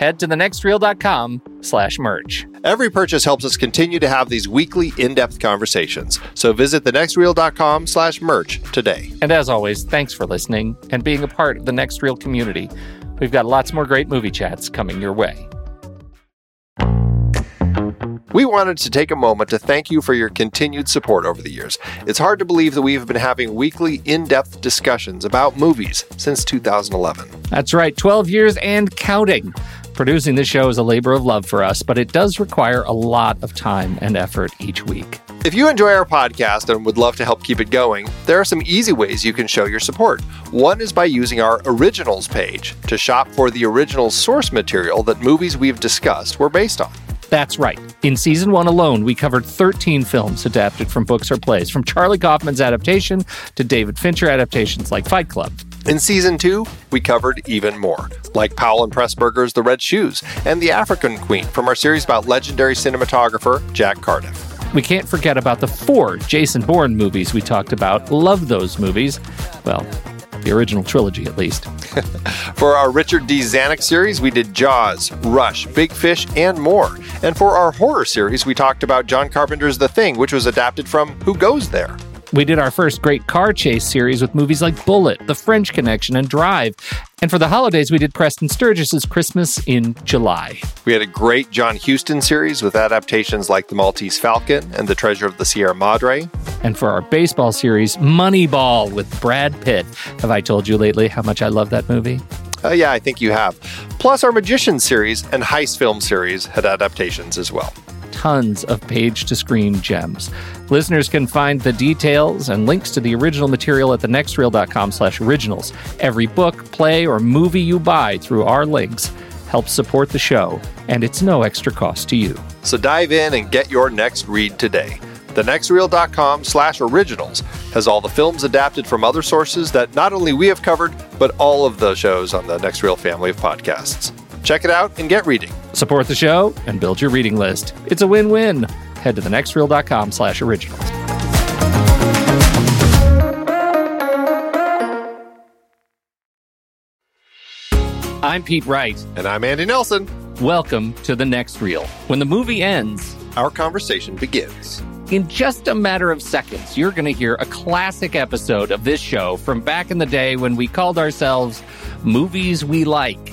head to thenextreel.com slash merch. Every purchase helps us continue to have these weekly in-depth conversations. So visit thenextreel.com slash merch today. And as always, thanks for listening and being a part of the Next Reel community. We've got lots more great movie chats coming your way. We wanted to take a moment to thank you for your continued support over the years. It's hard to believe that we've been having weekly, in depth discussions about movies since 2011. That's right, 12 years and counting. Producing this show is a labor of love for us, but it does require a lot of time and effort each week. If you enjoy our podcast and would love to help keep it going, there are some easy ways you can show your support. One is by using our originals page to shop for the original source material that movies we've discussed were based on. That's right. In season one alone, we covered 13 films adapted from books or plays, from Charlie Kaufman's adaptation to David Fincher adaptations like Fight Club. In season two, we covered even more, like Powell and Pressburger's The Red Shoes and The African Queen from our series about legendary cinematographer Jack Cardiff. We can't forget about the four Jason Bourne movies we talked about. Love those movies. Well, the original trilogy at least. for our Richard D. Zanuck series, we did Jaws, Rush, Big Fish, and more. And for our horror series, we talked about John Carpenter's The Thing, which was adapted from Who Goes There? We did our first great car chase series with movies like Bullitt, The French Connection, and Drive. And for the holidays, we did Preston Sturges's Christmas in July. We had a great John Huston series with adaptations like The Maltese Falcon and The Treasure of the Sierra Madre. And for our baseball series, Moneyball with Brad Pitt. Have I told you lately how much I love that movie? Uh, yeah, I think you have. Plus, our Magician series and Heist film series had adaptations as well tons of page to screen gems. Listeners can find the details and links to the original material at thenextreel.com slash originals. Every book, play, or movie you buy through our links helps support the show, and it's no extra cost to you. So dive in and get your next read today. TheNextReel.com slash originals has all the films adapted from other sources that not only we have covered, but all of the shows on the Next Reel family of podcasts. Check it out and get reading. Support the show and build your reading list. It's a win-win. Head to thenextreel.com slash originals. I'm Pete Wright. And I'm Andy Nelson. Welcome to The Next Reel. When the movie ends, our conversation begins. In just a matter of seconds, you're going to hear a classic episode of this show from back in the day when we called ourselves Movies We Like.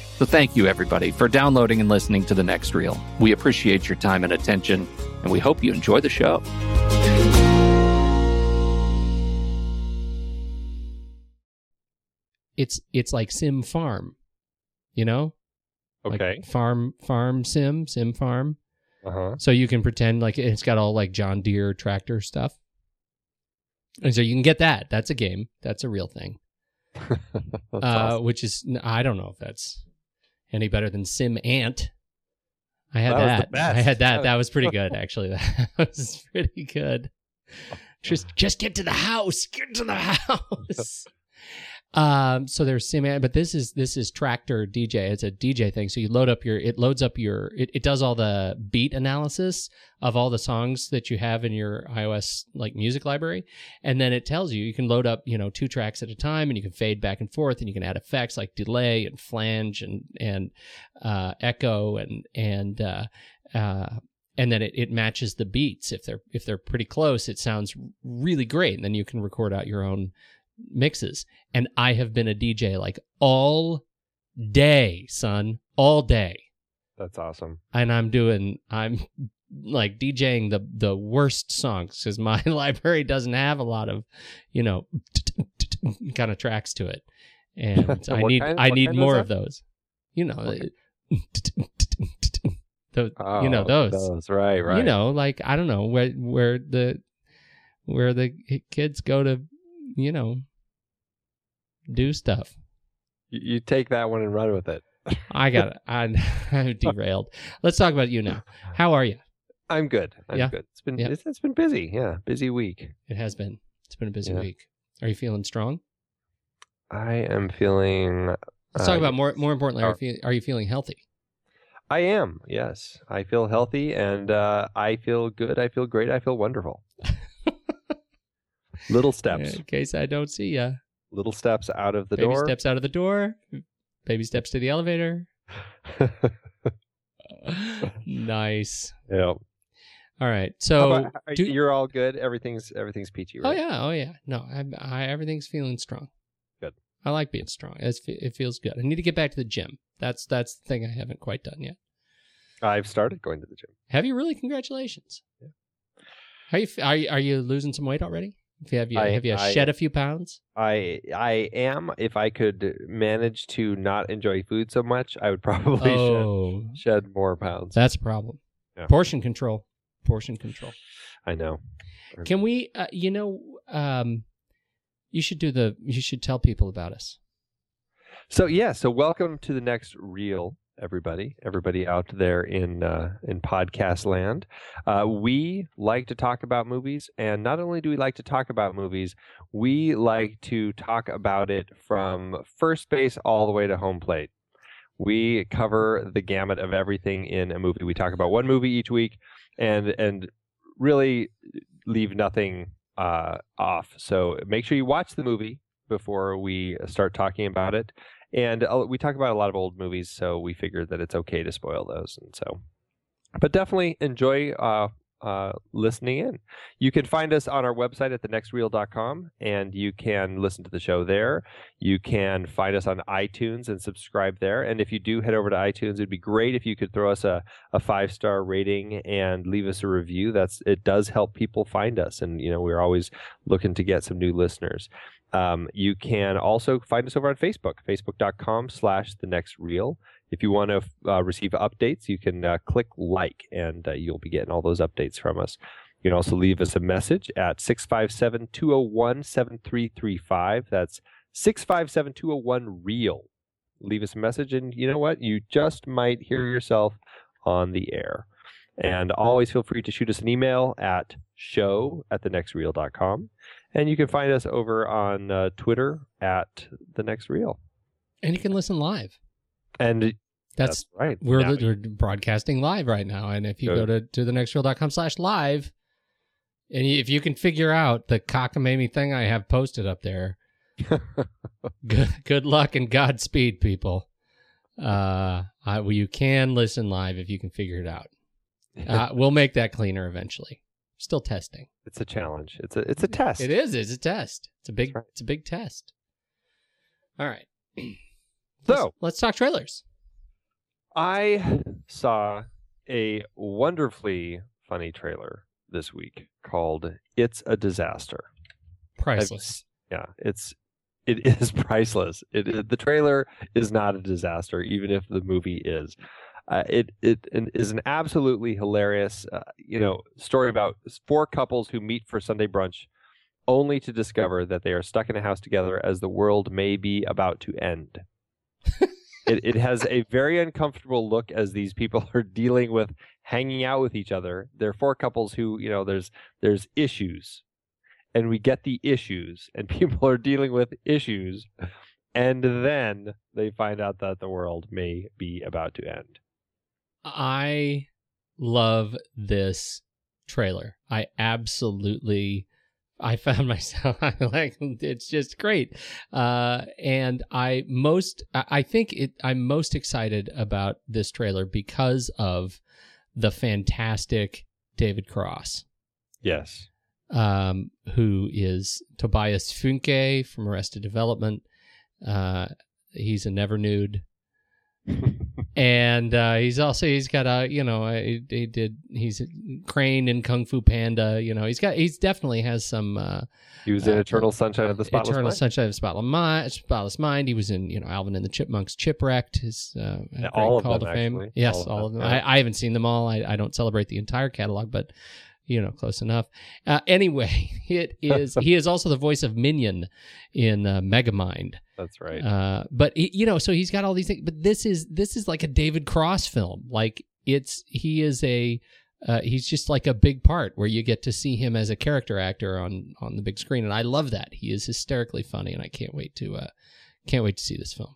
So thank you, everybody, for downloading and listening to The Next Reel. We appreciate your time and attention, and we hope you enjoy the show. It's it's like Sim Farm, you know? Okay. Like farm farm sim sim farm. Uh-huh. So you can pretend like it's got all like John Deere tractor stuff. And so you can get that. That's a game. That's a real thing. uh, awesome. which is I don't know if that's any better than Sim Ant. I had That that. I had that. That was pretty good, actually. That was pretty good. Just, just get to the house. Get to the house. Um, so there's Sim but this is this is Traktor DJ. It's a DJ thing. So you load up your, it loads up your, it, it does all the beat analysis of all the songs that you have in your iOS like music library, and then it tells you you can load up you know two tracks at a time, and you can fade back and forth, and you can add effects like delay and flange and and uh, echo and and uh, uh, and then it, it matches the beats if they're if they're pretty close it sounds really great and then you can record out your own mixes. And i have been a dj like all day son all day. That's awesome. and i'm doing i'm like djing the the worst songs because my library doesn't have a lot of you know kind of tracks to it. And i need kind- i need more of those. You know those, Oh, you know oh, those. Those, right, right. you know like i don't know where where the where the kids go to you know do stuff you, you take that one and run with it. i got it I, i'm derailed let's talk about you now how are you I'm good. I'm Yeah. good. It's been Yeah. it's, it's been busy. Yeah, busy week. it has been it's been a busy Yeah. week are you feeling strong I am feeling. let's uh, talk about more more importantly are you, are you feeling healthy I am. Yes, I feel healthy and uh, I feel good. I feel great. I feel wonderful. little steps, in case i don't see ya little steps out of the baby door. steps out of the door baby steps to the elevator nice yeah. all right so about- uh, do- you're all good. Everything's everything's peachy. Oh yeah, oh yeah. No, I, I everything's feeling strong. Good. I like being strong. It's, it feels good. I need to get back to the gym. That's that's the thing I haven't quite done yet. I've started going to the gym. Have you really? Congratulations. Are you are you, are you losing some weight already? Have you have you, I- have you I- shed a few pounds? I I am. If I could manage to not enjoy food so much, I would probably Oh, shed, shed more pounds. that's a problem. Yeah. Portion control. Portion control. I know. Can we? Uh, you know, um, you should do the. You should tell people about us. So yeah, so welcome to the next reel, everybody, everybody out there in uh, in podcast land. Uh, we like to talk about movies, and not only do we like to talk about movies, we like to talk about it from first base all the way to home plate. We cover the gamut of everything in a movie. We talk about one movie each week, and and really leave nothing uh, off. So make sure you watch the movie before we start talking about it. And uh, we talk about a lot of old movies, so we figured that it's okay to spoil those. And so, but definitely enjoy uh, uh, listening in. You can find us on our website at thenextreel.com, and you can listen to the show there. You can find us on iTunes and subscribe there. And if you do head over to iTunes, it'd be great if you could throw us a, a five star rating and leave us a review. That's it does help people find us, and you know we're always looking to get some new listeners. Um, you can also find us over on Facebook, facebook.com slash the next reel. If you want to uh, receive updates, you can uh, click like and uh, you'll be getting all those updates from us. You can also leave us a message at 657 201 7335. That's 657 201 real. Leave us a message, and you know what? You just might hear yourself on the air. And always feel free to shoot us an email at show at the thenextreel.com. And you can find us over on uh, Twitter at the next reel. And you can listen live. And That's, that's, right. we're, Now- we're broadcasting live right now. And if you Good. go to, to the nextreel.com slash live, and if you can figure out the cockamamie thing I have posted up there, good, good luck and Godspeed, people. Uh, I, well, you can listen live if you can figure it out. Uh, we'll make that cleaner eventually. Still testing. it's a challenge. It's a it's a test. It is. It's a test. It's a big. Right. It's a big test. All right. So let's, let's talk trailers. I saw a wonderfully funny trailer this week called "It's a Disaster." I've Priceless. Yeah, it's it is priceless. It, it- the trailer is not a disaster, even if the movie is. Uh, it it an- an absolutely hilarious, uh, you know, story about four couples who meet for Sunday brunch, only to discover that they are stuck in a house together as the world may be about to end. it, it has a very uncomfortable look as these people are dealing with hanging out with each other. They're four couples who, you know, there's there's issues, and we get the issues, and people are dealing with issues, and then they find out that the world may be about to end. I love this trailer. I absolutely I found myself I like it's just great. Uh and I most I think it I'm most excited about this trailer because of the fantastic David Cross. Yes. Um who is Tobias Funke from Arrested Development. Uh he's a never nude and uh, he's also he's got a you know he, he did he's Crane in Kung Fu Panda you know he's got he's definitely has some uh, He was in Uh, Eternal Sunshine of the Spotless Eternal Mind. Sunshine of the Spotless Mind, Spotless Mind. He was in you know Alvin and the Chipmunks Chipwrecked his uh, all of Call them, to Fame. actually. Yes, All of all of them. them. I, I haven't seen them all. I, I don't celebrate the entire catalog, but you know close enough. Uh, anyway, it is he is also the voice of Minion in uh, Megamind. That's right. Uh, but he, you know, so he's got all these things. But this is this is like a David Cross film. Like it's he is a uh, he's just like a big part where you get to see him as a character actor on on the big screen, and I love that. He is hysterically funny, and I can't wait to uh, can't wait to see this film.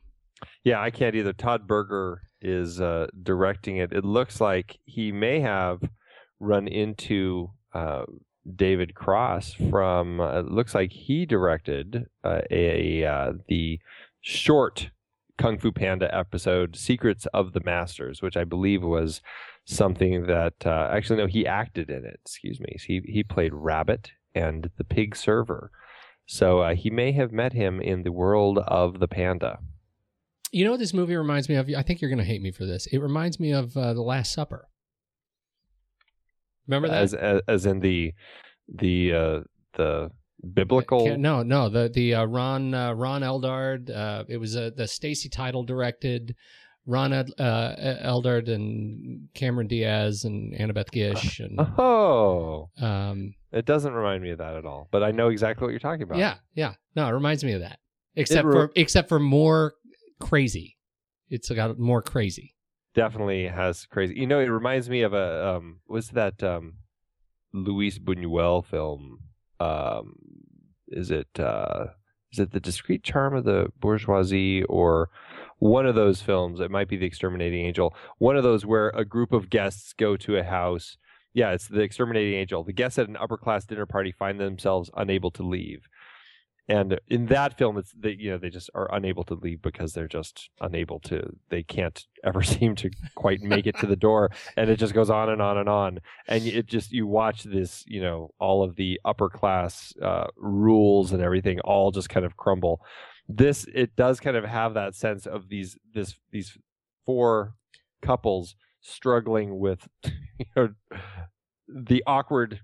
Yeah, I can't either. Todd Berger is uh, directing it. It looks like he may have run into uh, David Cross from. Uh, it looks like he directed uh, a uh, the short Kung Fu Panda episode, "Secrets of the Masters," which I believe was something that uh, actually no, he acted in it. Excuse me. He he played Rabbit and the Pig Server. So uh, he may have met him in the world of the panda. You know what this movie reminds me of? I think you're going to hate me for this. It reminds me of uh, The Last Supper. Remember that? as, as as in the the uh the biblical Can't- no, no, the the uh, Ron uh, Ron Eldard. Uh, it was uh, the Stacy Title directed. Ron Ed, uh, Eldard and Cameron Diaz and Annabeth Gish and oh um, it doesn't remind me of that at all but i know exactly what you're talking about yeah, yeah. No, it reminds me of that. Except re- for except for more crazy. It's got more crazy. Definitely has crazy you know it reminds me of a um was that um luis buñuel film? Um is it uh is it the discreet charm of the bourgeoisie or one of those films? It might be the exterminating angel. One of those where a group of guests go to a house. Yeah it's the exterminating angel. The guests at an upper class dinner party find themselves unable to leave and in that film it's they you know they just are unable to leave because they're just unable to they can't ever seem to quite make it to the door. And it just goes on and on and on. And it just you watch this you know all of the upper class uh, rules and everything all just kind of crumble. This it does kind of have that sense of these this these four couples struggling with you know the awkward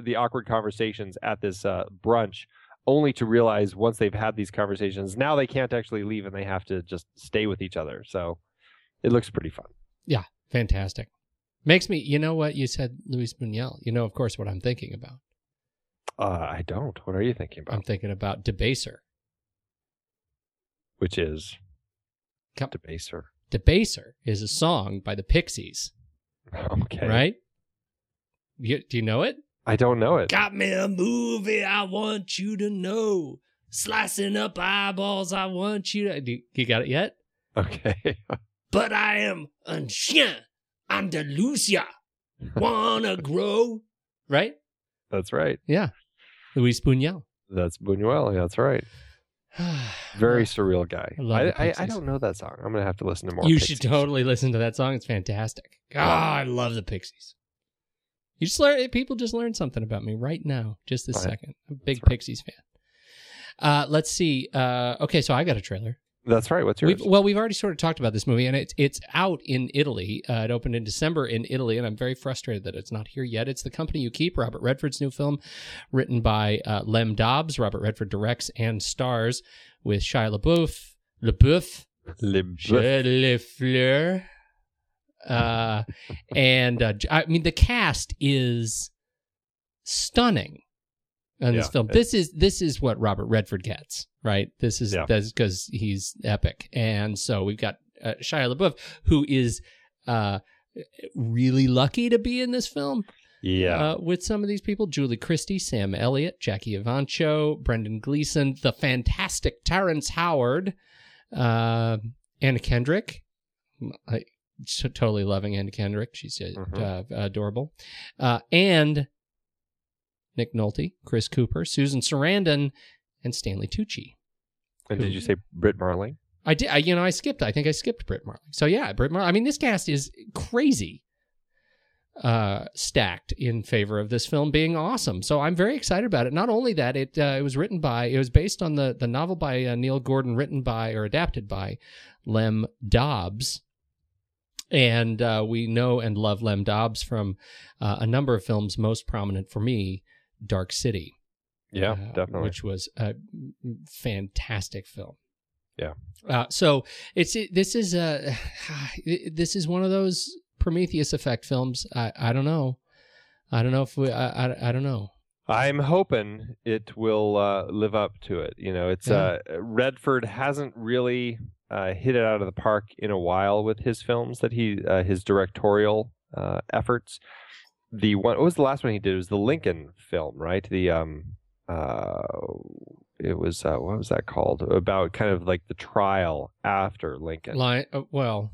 the awkward conversations at this uh, brunch only to realize once they've had these conversations now they can't actually leave and they have to just stay with each other so it looks pretty fun Yeah, Fantastic. Makes me. You know what you said, Luis Buñuel. You know, of course, what I'm thinking about. uh, i don't what are you thinking about I'm thinking about Debaser. which is Come- debaser Debaser is a song by the Pixies, okay right? You, do you know it? I don't know it Got me a movie I want you to know. Slicing up eyeballs, I want you to. Do, you got it yet? okay But I am un chien Andalusia. Wanna grow? Right? that's right Yeah. Luis Buñuel. that's buñuel that's right very surreal guy I, I, I don't know that song i'm gonna have to listen to more you Pixies. should totally listen to that song. It's fantastic. God, I love the Pixies. You just learn. People just learned something about me right now, just this Right. second. I'm a big right. Pixies fan. Uh, let's see. Uh, okay, so I got a trailer. that's right what's yours We've, well, we've already sort of talked about this movie, and it's it's out in Italy. Uh, it opened in December in Italy, and I'm very frustrated that it's not here yet. It's the Company You Keep, Robert Redford's new film, written by uh, Lem Dobbs. Robert Redford directs and stars with Shia LaBeouf, LaBeouf, le fleur. Uh, and uh, I mean, the cast is stunning. in this Yeah. film. This is this is what Robert Redford gets, right? This is Yeah. because he's epic, and so we've got uh, Shia LaBeouf, who is uh, really lucky to be in this film Yeah. uh, with some of these people: Julie Christie, Sam Elliott, Jackie Evancho, Brendan Gleeson, the fantastic Terrence Howard, uh, Anna Kendrick. I so totally loving Anna Kendrick. She's uh, Mhm. uh, adorable, uh, and Nick Nolte, Chris Cooper, Susan Sarandon, and Stanley Tucci. and did you say Brit Marling? I did. I, you know, I skipped. I think I skipped Brit Marling. So yeah, Brit Marling. I mean, this cast is crazy, uh, stacked in favor of this film being awesome. So I'm very excited about it. Not only that, it uh, it was written by. It was based on the the novel by uh, Neil Gordon, written by or adapted by Lem Dobbs. And uh, we know and love Lem Dobbs from uh, a number of films. Most prominent for me, Dark City Yeah, uh, definitely. which was a fantastic film. Yeah. Uh, so it's it, this is a this is one of those Prometheus effect films. I I don't know. I don't know if we. I I, I don't know. I'm hoping it will uh, live up to it. You know, it's Yeah. uh, Redford hasn't really uh, hit it out of the park in a while with his films that he uh, his directorial uh, efforts. The one what was the last one he did? It was the Lincoln film, right? The um uh it was uh, what was that called? About kind of like the trial after Lincoln, Line, uh, well,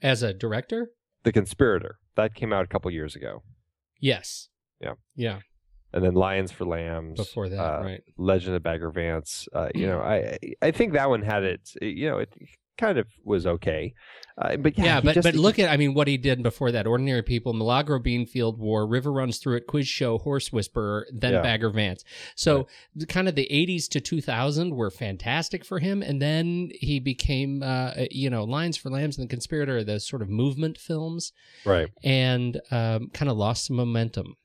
as a director, the conspirator that came out a couple years ago, yes. Yeah. Yeah. And then Lions for Lambs Before that, uh, right? Legend of Bagger Vance. Uh, you know, I I think that one had its. You know, it kind of was okay, uh, but yeah, Yeah, but just- but look at I mean what he did before that. Ordinary People, Milagro Beanfield War, River Runs Through It, Quiz Show, Horse Whisperer, then Yeah. Bagger Vance. So the, kind of the 80s to 2000 were fantastic for him, and then he became uh, you know Lions for Lambs and The Conspirator, the sort of movement films, right. and um, kind of lost some momentum.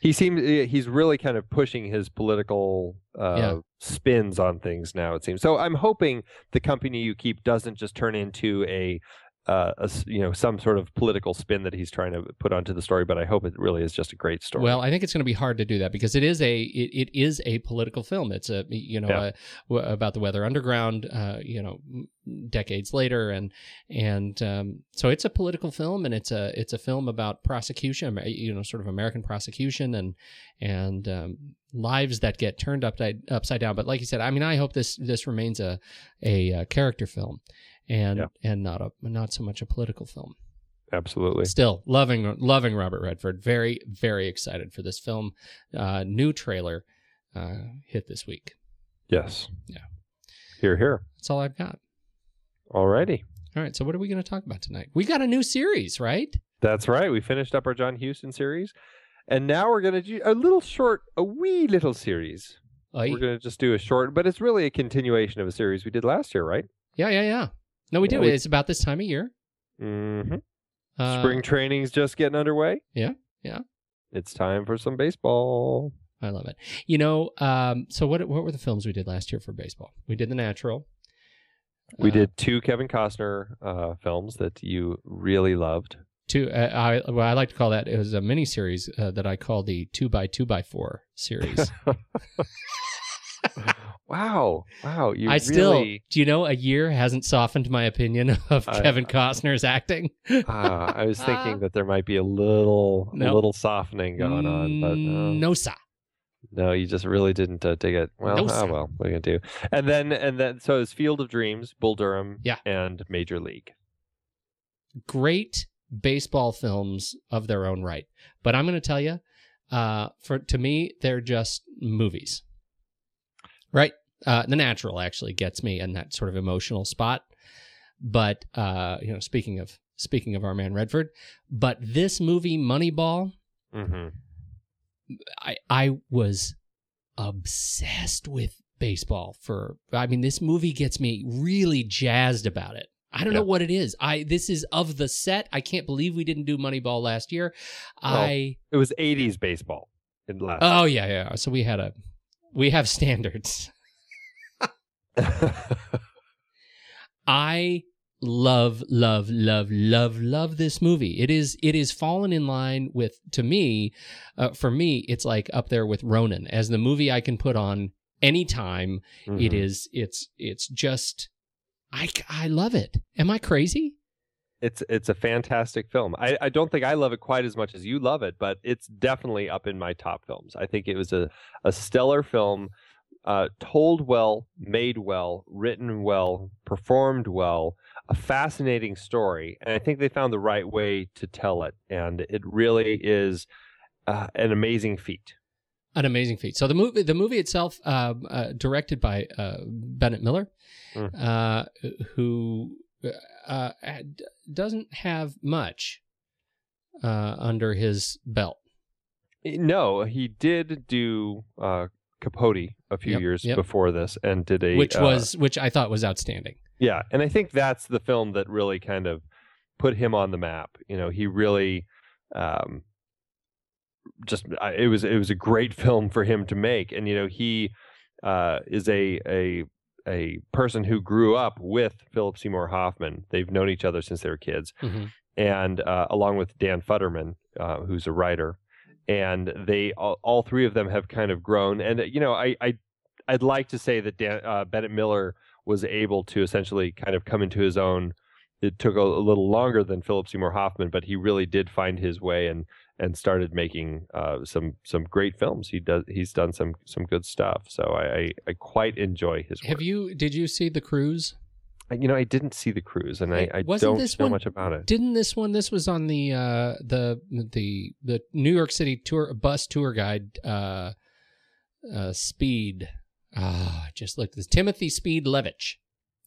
He seems he's really kind of pushing his political uh, Yeah. spins on things now. It seems so. I'm hoping the company you keep doesn't just turn into a. Uh, a you know some sort of political spin that he's trying to put onto the story, but I hope it really is just a great story. Well, I think it's going to be hard to do that because it is a it, it is a political film. It's a you know Yeah. a, w- about the Weather Underground, uh, you know, decades later, and and um, so it's a political film, and it's a it's a film about prosecution, you know, sort of American prosecution and and um, lives that get turned upside upside down. But like you said, I mean, I hope this this remains a a, uh character film, and Yeah. and not a not so much a political film. absolutely. Still loving loving Robert Redford. Very very excited for this film. Uh, new trailer uh, hit this week. Yes. Yeah. Here, here. That's all I've got. Alrighty. All right. So what are we going to talk about tonight? We got a new series, right? That's right. We finished up our John Huston series, and now we're going to do a little short, a wee little series. We're going to just do a short, but it's really a continuation of a series we did last year, right? Yeah, yeah, yeah. No, we do. we- It's about this time of year. Mm-hmm. Uh, Spring training's just getting underway. Yeah, yeah. It's time for some baseball. I love it. You know, um, so what what were the films we did last year for baseball? We did The Natural. We Uh, did two Kevin Costner uh, films that you really loved. two. Uh, I well, I like to call that it was a mini series uh, that I call the two by two by four series. wow, wow! You I still, really, do you know, a year hasn't softened my opinion of I- Kevin Costner's acting. Ah, I was thinking that there might be a little, No. a little softening going on, but no. no, sir. No, you just really didn't uh, dig it. Well, No, ah, well, what are you gonna do? And then, and then, so it's Field of Dreams, Bull Durham, Yeah. and Major League. Great baseball films of their own right, but I'm going to tell you, uh, for to me, they're just movies. Right? Uh, the Natural actually gets me in that sort of emotional spot, but uh, you know, speaking of speaking of our man Redford, but this movie Moneyball. Mm-hmm. I I was obsessed with baseball for I mean this movie gets me really jazzed about it. I don't know what it is. I this is of the set. I can't believe we didn't do Moneyball last year. I It was '80s baseball in last. Oh yeah, yeah. So we had a we have standards. I love, love, love, love, love this movie. It is it is fallen in line with to me, uh, for me, it's like up there with Ronin as the movie I can put on anytime. It Mhm. is it's it's just I I love it. Am I crazy? It's it's a fantastic film. I, I don't think I love it quite as much as you love it, but it's definitely up in my top films. I think it was a, a stellar film, uh, told well, made well, written well, performed well, a fascinating story, and I think they found the right way to tell it, and it really is uh, an amazing feat. An amazing feat. So the movie, the movie itself, uh, uh, directed by uh, Bennett Miller, Mm. uh, who uh, doesn't have much uh, under his belt. No, he did do uh, Capote a few Yep, years yep. before this, and did a which uh, was which I thought was outstanding. Yeah, and I think that's the film that really kind of put him on the map. You know, he really um, just I- it was it was a great film for him to make, and you know he uh, is a a a person who grew up with Philip Seymour Hoffman. They've known each other since they were kids, Mhm. and uh, along with Dan Futterman, uh, who's a writer, and they all, all three of them have kind of grown. And you know, I, I I'd like to say that Dan, uh, Bennett Miller was able to essentially kind of come into his own. It took a, a little longer than Philip Seymour Hoffman, but he really did find his way and and started making uh, some some great films. He does he's done some some good stuff. So I I, quite enjoy his work. Have you? Did you see the cruise? you know, I didn't see the cruise, and I, I wasn't don't this know one- much about it. Didn't this one? This was on the uh, the the the New York City tour bus tour guide. Uh, uh, Speed. Ah, I just looked. This Timothy Speed Levitch.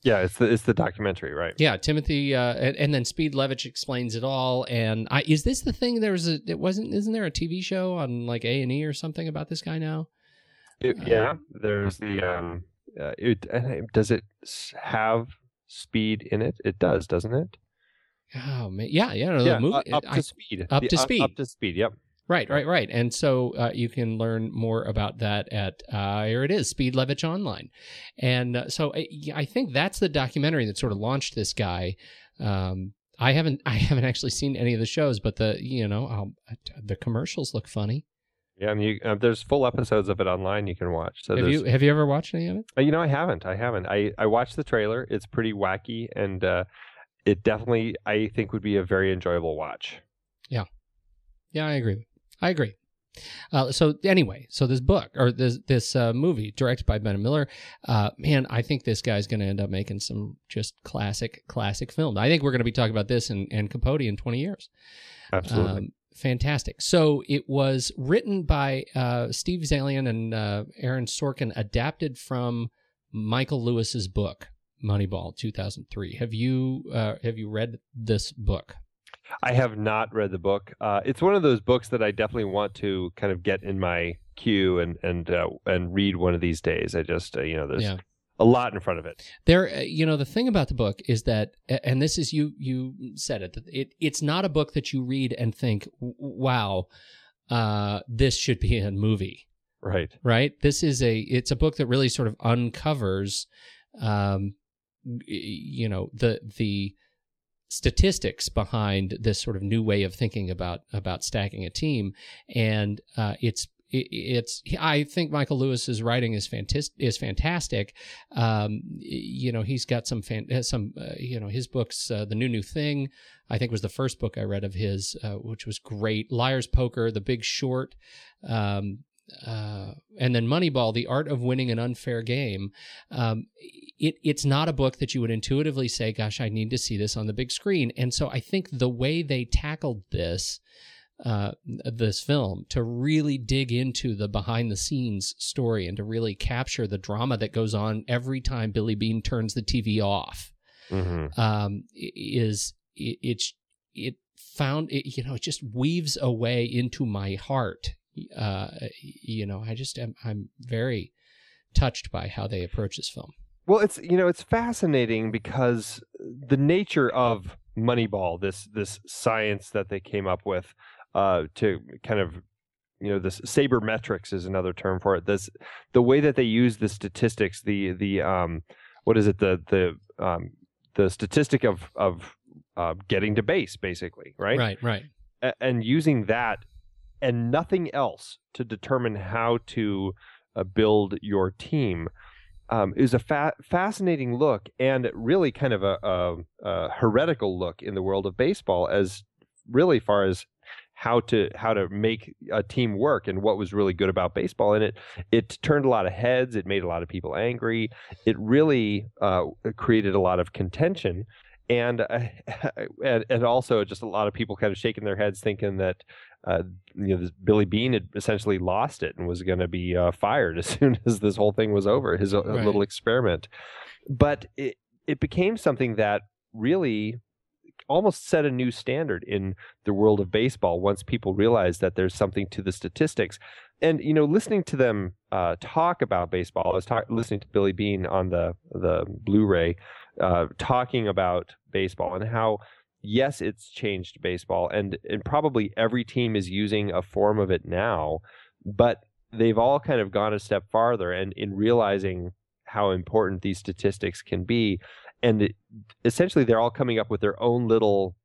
Yeah, it's the it's the documentary, right? Yeah, Timothy, uh, and, and then Speed Levitch explains it all. And I is this the thing? There was a it wasn't. Isn't there a TV show on like A and E or something about this guy now? It- Uh, yeah, there's the um, uh, it, does it have speed in it? It does, doesn't it? Oh man, yeah, yeah. No, yeah, movie, uh, up to I- speed. up The to speed. Up to speed. Yep. Right, right, right. And so uh, you can learn more about that at uh, here it is, Speed Levitch Online. And uh, so I, I think that's the documentary that sort of launched this guy. Um, I haven't I haven't actually seen any of the shows, but the you know I'll, the commercials look funny. Yeah, and you, uh, there's full episodes of it online you can watch. So have you have you ever watched any of it? Uh, You know, I haven't. I haven't. I I watched the trailer. It's pretty wacky, and uh, it definitely I think would be a very enjoyable watch. Yeah, yeah, I agree. I agree. Uh, so anyway, so this book or this this uh, movie directed by Ben Miller, uh, man, I think this guy's going to end up making some just classic classic films. I think we're going to be talking about this and, and Capote in twenty years. Absolutely. Um, fantastic. So it was written by uh, Steve Zaillian and uh, Aaron Sorkin, adapted from Michael Lewis's book Moneyball, two thousand three. Have you uh, have you read this book? I have not read the book. Uh, it's one of those books that I definitely want to kind of get in my queue and and uh, and read one of these days. I just uh, you know there's Yeah. a lot in front of it. There, uh, you know, the thing about the book is that, and this is you you said it. It it's not a book that you read and think, wow, uh, this should be a movie. Right. right this is a it's a book that really sort of uncovers um you know the the statistics behind this sort of new way of thinking about about stacking a team and uh it's it's I think Michael Lewis's writing is fantastic is fantastic. Um, you know, he's got some fan, uh, some uh, you know his books. Uh, the new new thing, I think was the first book I read of his, uh, which was great. Liar's Poker, The Big Short, um, uh, and then Moneyball, The Art of Winning an Unfair Game. Um, it, it's not a book that you would intuitively say, gosh, I need to see this on the big screen. And so I think the way they tackled this, uh, this film, to really dig into the behind the scenes story and to really capture the drama that goes on every time Billy Beane turns the TV off hmm um, is it, it's it found it, you know it just weaves a way into my heart. Uh, you know, I just am I'm very touched by how they approach this film. Well, it's you know it's fascinating because the nature of Moneyball, this this science that they came up with uh, to kind of you know this sabermetrics is another term for it. This the way that they use the statistics, the the um what is it the the um the statistic of of uh, getting to base, basically, right? Right, right. A- and using that and nothing else to determine how to uh, build your team um, is a fa- fascinating look and really kind of a, a, a heretical look in the world of baseball as really far as how to how to make a team work and what was really good about baseball. And it it turned a lot of heads it made a lot of people angry it really uh, created a lot of contention. And, uh, and and also just a lot of people kind of shaking their heads thinking that uh, you know this Billy Beane had essentially lost it and was going to be uh, fired as soon as this whole thing was over his uh, Right. little experiment but it it became something that really almost set a new standard in the world of baseball once people realized that there's something to the statistics. And you know, listening to them uh, talk about baseball, I was listening to Billy Beane on the the Blu-ray, uh, talking about baseball and how yes, it's changed baseball, and and probably every team is using a form of it now, but they've all kind of gone a step farther, and in realizing how important these statistics can be, and it, essentially they're all coming up with their own little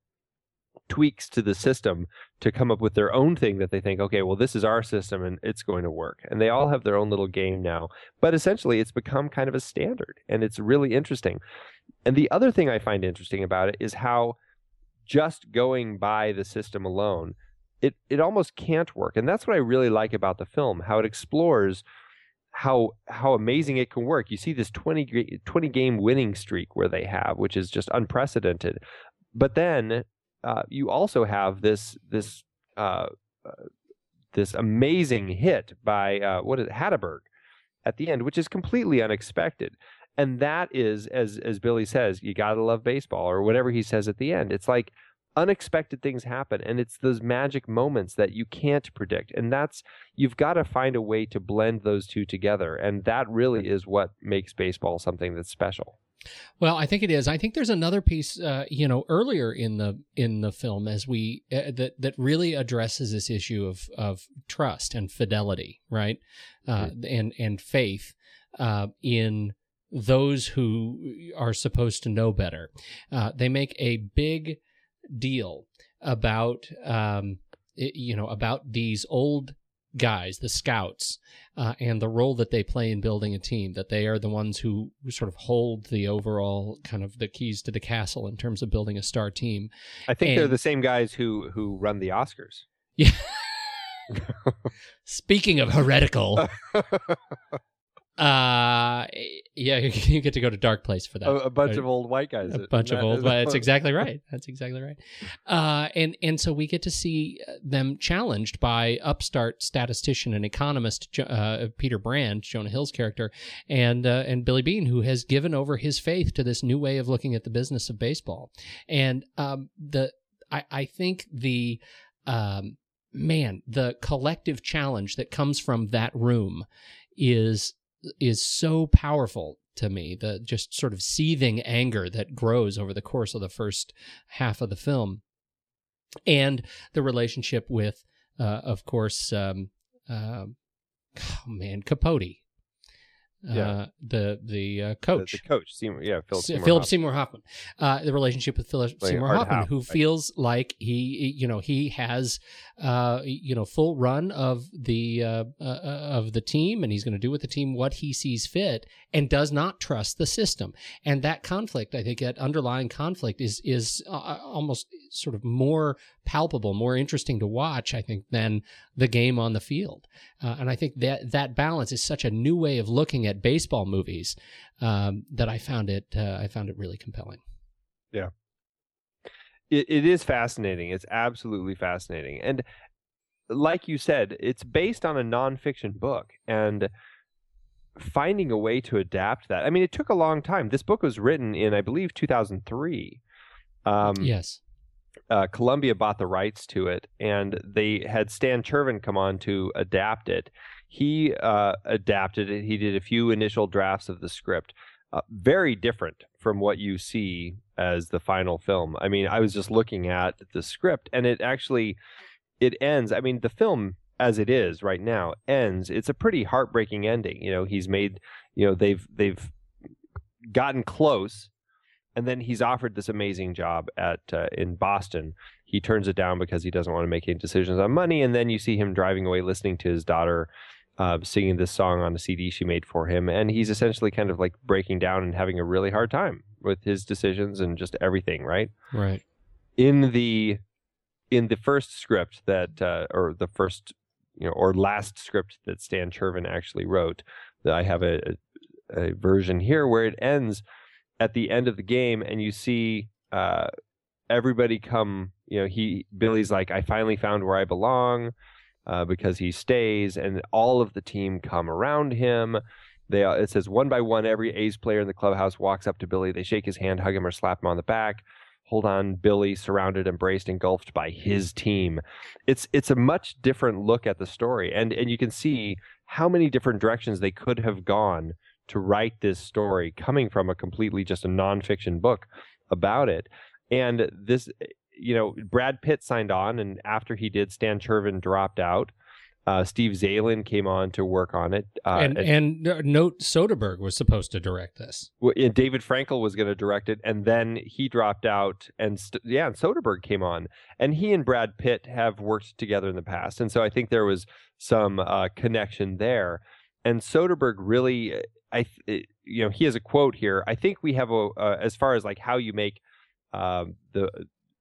tweaks to the system to come up with their own thing that they think okay well this is our system and it's going to work and they all have their own little game now but essentially it's become kind of a standard and it's really interesting and the other thing i find interesting about it is how just going by the system alone it it almost can't work and that's what i really like about the film how it explores how how amazing it can work. You see this 20, 20 game winning streak where they have, which is just unprecedented. But then uh, you also have this this uh, this amazing hit by uh, what is it, Hatteberg at the end, which is completely unexpected. And that is, as as Billy says, you gotta love baseball, or whatever he says at the end. It's like unexpected things happen, and it's those magic moments that you can't predict. And that's you've got to find a way to blend those two together, and that really is what makes baseball something that's special. Well, I think it is. I think there's another piece, uh, you know, earlier in the in the film as we uh, that that really addresses this issue of of trust and fidelity, right, uh, and and faith uh, in those who are supposed to know better. Uh, they make a big deal about um, i- you know about these old guys, the scouts, uh, and the role that they play in building a team. That they are the ones who sort of hold the overall kind of the keys to the castle in terms of building a star team. I think they're the same guys who who run the Oscars. Yeah. Speaking of heretical, uh, yeah, you get to go to dark place for that. a, a bunch Right. of old white guys. a bunch of old. That's exactly right. That's exactly right. Uh, and and so we get to see uh, them challenged by upstart statistician and economist uh, Peter Brand, Jonah Hill's character, and uh, and Billy Beane, who has given over his faith to this new way of looking at the business of baseball. And um, the I, I think the um, man the collective challenge that comes from that room is is so powerful to me the just sort of seething anger that grows over the course of the first half of the film. And the relationship with uh, of course um, uh, oh man capote uh, Yeah. the the uh, coach the coach, Seymour, yeah, Philip Seymour. Philip Hoffman. Seymour Hoffman. Uh, the relationship with Philip Playing Seymour Hoffman, who feels like he, you know, he has, uh, you know, full run of the uh, uh, of the team, and he's going to do with the team what he sees fit, and does not trust the system. And that conflict, I think, that underlying conflict is is uh, almost sort of more palpable, more interesting to watch, I think, than the game on the field. Uh, and I think that that balance is such a new way of looking at baseball movies um, that I found it uh, I found it really compelling. Yeah. It, it is fascinating. It's absolutely fascinating. And like you said, it's based on a nonfiction book and finding a way to adapt that. I mean, it took a long time. This book was written in, I believe, 2003. Um, yes. Uh, Columbia bought the rights to it, and they had Stan Chervin come on to adapt it. He uh, adapted it. He did a few initial drafts of the script, uh, very different from what you see as the final film. I mean, I was just looking at the script, and it actually it ends. I mean, the film as it is right now ends. It's a pretty heartbreaking ending. You know, he's made. You know, they've they've gotten close and then he's offered this amazing job at uh, in Boston. He turns it down because he doesn't want to make any decisions on money. And then you see him driving away, listening to his daughter uh, singing this song on a CD she made for him, and he's essentially kind of like breaking down and having a really hard time with his decisions and just everything. Right. Right. In the in the first script that uh, or the first you know or last script that Stan Chervin actually wrote, that I have a, a version here where it ends at the end of the game and you see uh, everybody come you know he billy's like i finally found where i belong uh, because he stays and all of the team come around him. They uh, it says one by one every a's player in the clubhouse walks up to billy. They shake his hand hug him or slap him on the back. Hold on billy surrounded embraced engulfed by his team. It's it's a much different look at the story. And and you can see how many different directions they could have gone to write this story coming from a completely just a nonfiction book about it. And this, you know, Brad Pitt signed on, and after he did, Stan Chervin dropped out. Uh, Steve Zaillian came on to work on it, uh, and and uh, note Soderbergh was supposed to direct this. and David Frankel was going to direct it, and then he dropped out, and st- yeah, and Soderbergh came on, and he and Brad Pitt have worked together in the past, and so I think there was some uh, connection there. And Soderbergh really I, you know, he has a quote here. I think we have a, uh, as far as like how you make um, the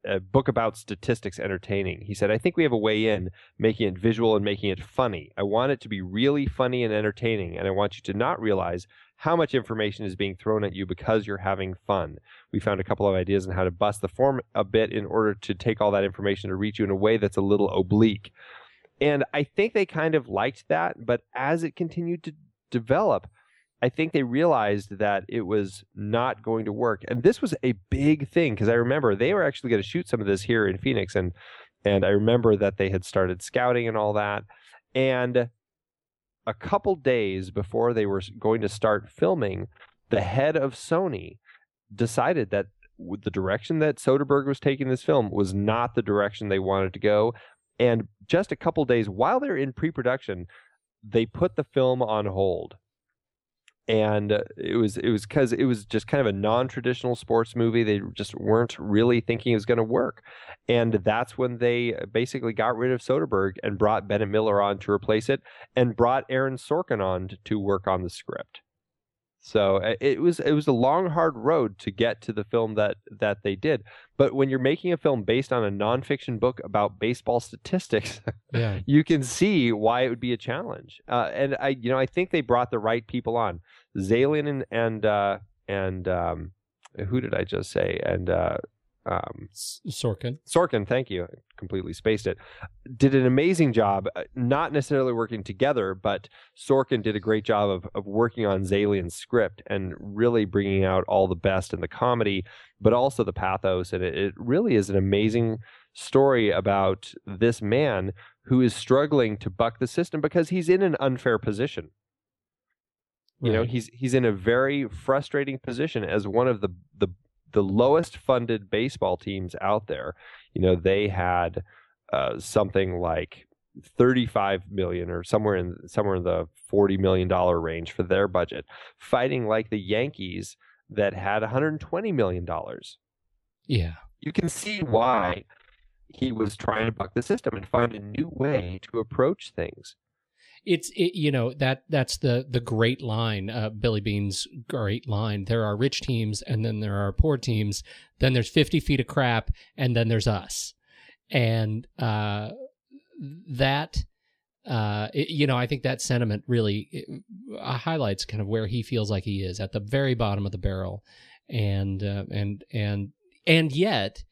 a book about statistics entertaining. He said, I think we have a way in making it visual and making it funny. I want it to be really funny and entertaining, and I want you to not realize how much information is being thrown at you because you're having fun. We found a couple of ideas on how to bust the form a bit in order to take all that information to reach you in a way that's a little oblique. And I think they kind of liked that, but as it continued to develop, I think they realized that it was not going to work. And this was a big thing because I remember they were actually going to shoot some of this here in Phoenix and and I remember that they had started scouting and all that. And a couple days before they were going to start filming, the head of Sony decided that the direction that Soderbergh was taking this film was not the direction they wanted to go. And just a couple days while they're in pre production, they put the film on hold and uh, it was it was because it was just kind of a non-traditional sports movie. They just weren't really thinking it was going to work. And that's when they uh, basically got rid of soderbergh and brought bennett miller on to replace it and brought aaron sorkin on to, to work on the script so it was it was a long hard road to get to the film that that they did. But when you're making a film based on a nonfiction book about baseball statistics, yeah. you can see why it would be a challenge. Uh, and I you know I think they brought the right people on, Zaillian and and uh, and um, who did I just say and uh, um, Sorkin. Sorkin, thank you. I completely spaced it. Did an amazing job, uh, not necessarily working together, but Sorkin did a great job of, of working on Zaillian's script and really bringing out all the best in the comedy, but also the pathos. And it, it really is an amazing story about this man who is struggling to buck the system because he's in an unfair position. You right. know, he's he's in a very frustrating position as one of the the the lowest funded baseball teams out there. You know, they had uh, something like 35 million or somewhere in somewhere in the 40 million dollar range for their budget, fighting like the Yankees that had 120 million dollars. Yeah. You can see why he was trying to buck the system and find a new way to approach things it's it, you know that that's the the great line uh, billy beane's great line. There are rich teams and then there are poor teams. Then there's 50 feet of crap and then there's us. And uh, that uh, it, you know i think that sentiment really it, uh, highlights kind of where he feels like he is at the very bottom of the barrel. And uh, and and and yet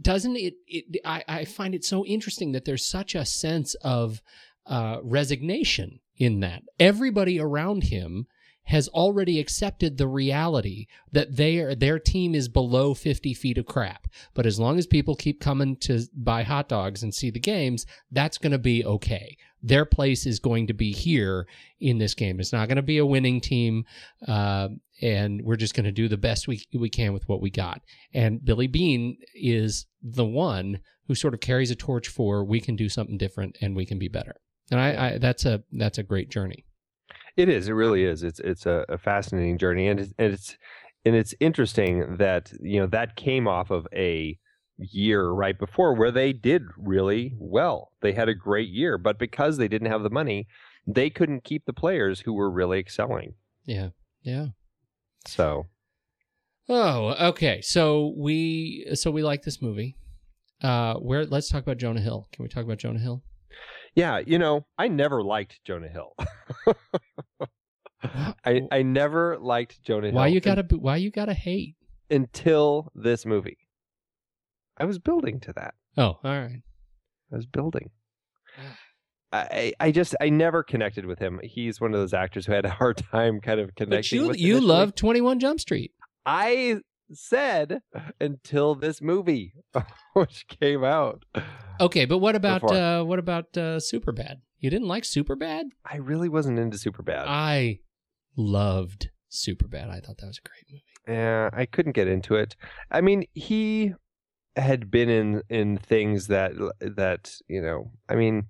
doesn't it, it I, I find it so interesting that there's such a sense of uh, resignation in that. Everybody around him has already accepted the reality that they are, their team is below 50 feet of crap. But as long as people keep coming to buy hot dogs and see the games, that's going to be okay. Their place is going to be here in this game. It's not going to be a winning team. Uh, and we're just going to do the best we, we can with what we got. And Billy Beane is the one who sort of carries a torch for we can do something different and we can be better and I, I, that's a that's a great journey. It is. It really is. It's it's a, a fascinating journey, and it's, and it's and it's interesting that you know that came off of a year right before where they did really well. They had a great year, but because they didn't have the money, they couldn't keep the players who were really excelling. Yeah. Yeah. So Oh, okay. So we so we like this movie. Uh where let's talk about Jonah Hill. Can we talk about Jonah Hill? Yeah, you know, I never liked Jonah Hill. I I never liked Jonah Hill. Why you gotta why you gotta hate? until this movie. I was building to that. Oh, all right. I was building. Ah. I I just I never connected with him. He's one of those actors who had a hard time kind of connecting. But you you love Twenty One Jump Street. I said until this movie which came out. Okay, but what about uh what about uh Superbad? You didn't like Superbad? I really wasn't into Superbad. I loved Superbad. I thought that was a great movie. Yeah, I couldn't get into it. I mean, he had been in in things that that you know. I mean,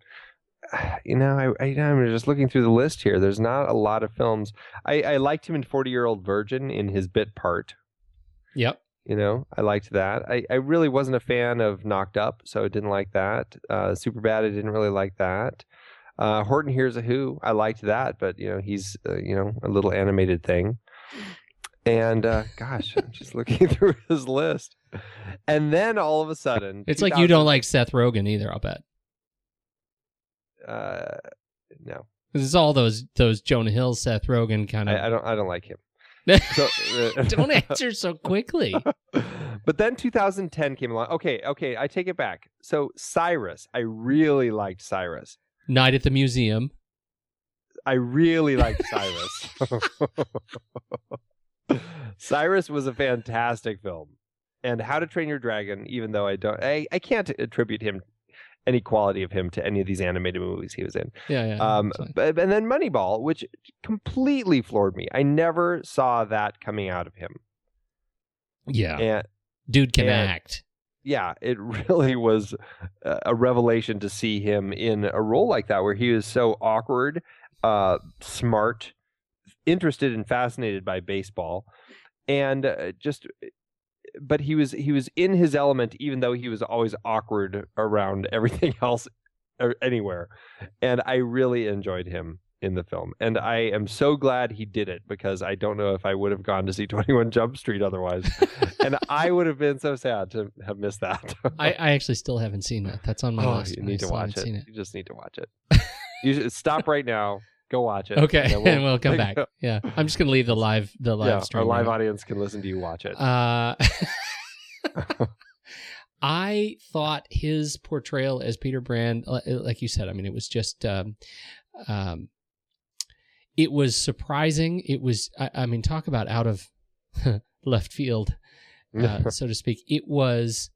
you know, I, I I'm just looking through the list here. There's not a lot of films. I I liked him in Forty Year Old Virgin in his bit part. Yep. You know, I liked that. I, I really wasn't a fan of Knocked Up, so I didn't like that. Uh, Super Bad, I didn't really like that. Uh, Horton Hears a Who, I liked that, but you know, he's uh, you know a little animated thing. And uh, gosh, I'm just looking through his list, and then all of a sudden, It's like you don't like Seth Rogen either, I'll bet. 2000 Uh, no, 'Cause it's all those those Jonah Hill, Seth Rogen kind I, I of. don't. I don't like him. So, uh, don't answer so quickly. but then 2010 came along. Okay, okay, I take it back. So Cyrus, I really liked Cyrus. Night at the Museum. I really liked Cyrus. Cyrus was a fantastic film. And How to Train Your Dragon, even though I don't I, I can't attribute him any quality of him to any of these animated movies he was in. Yeah, yeah. Um but, and then Moneyball, which completely floored me. I never saw that coming out of him. yeah. And Dude can and- act. yeah, it really was a revelation to see him in a role like that, where he was so awkward, uh, smart, interested and fascinated by baseball, and uh, just. But he was he was in his element, even though he was always awkward around everything else, or anywhere, and I really enjoyed him in the film, and I am so glad he did it because I don't know if I would have gone to see Twenty One Jump Street otherwise and I would have been so sad to have missed that. I, I actually still haven't seen that. That's on my oh, list. you I need to watch haven't it. You just need to watch it. you should stop right now. Go watch it. Okay, and and we'll, come back. Yeah, I'm just gonna leave the live the live yeah, stream. our live right? audience can listen to you watch it. Uh, I thought his portrayal as Peter Brand, uh, like you said, I mean, it was just, um, um, it was surprising. It was, I, I mean, talk about out of left field, uh, so to speak. It was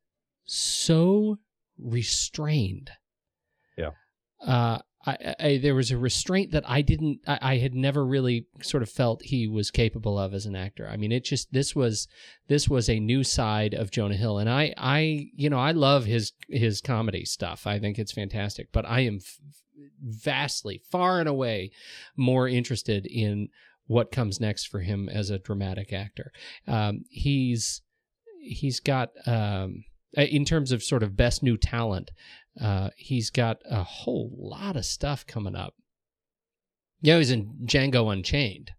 so restrained. Yeah. Uh, I, I, there was a restraint that I didn't, I, I had never really sort of felt he was capable of as an actor. I mean, it just, this was, this was a new side of Jonah Hill. And I, I, you know, I love his, his comedy stuff. I think it's fantastic, but I am f- vastly, far and away more interested in what comes next for him as a dramatic actor. Um, he's, he's got, um, in terms of sort of best new talent, uh, he's got a whole lot of stuff coming up. Yeah, he's in Django Unchained,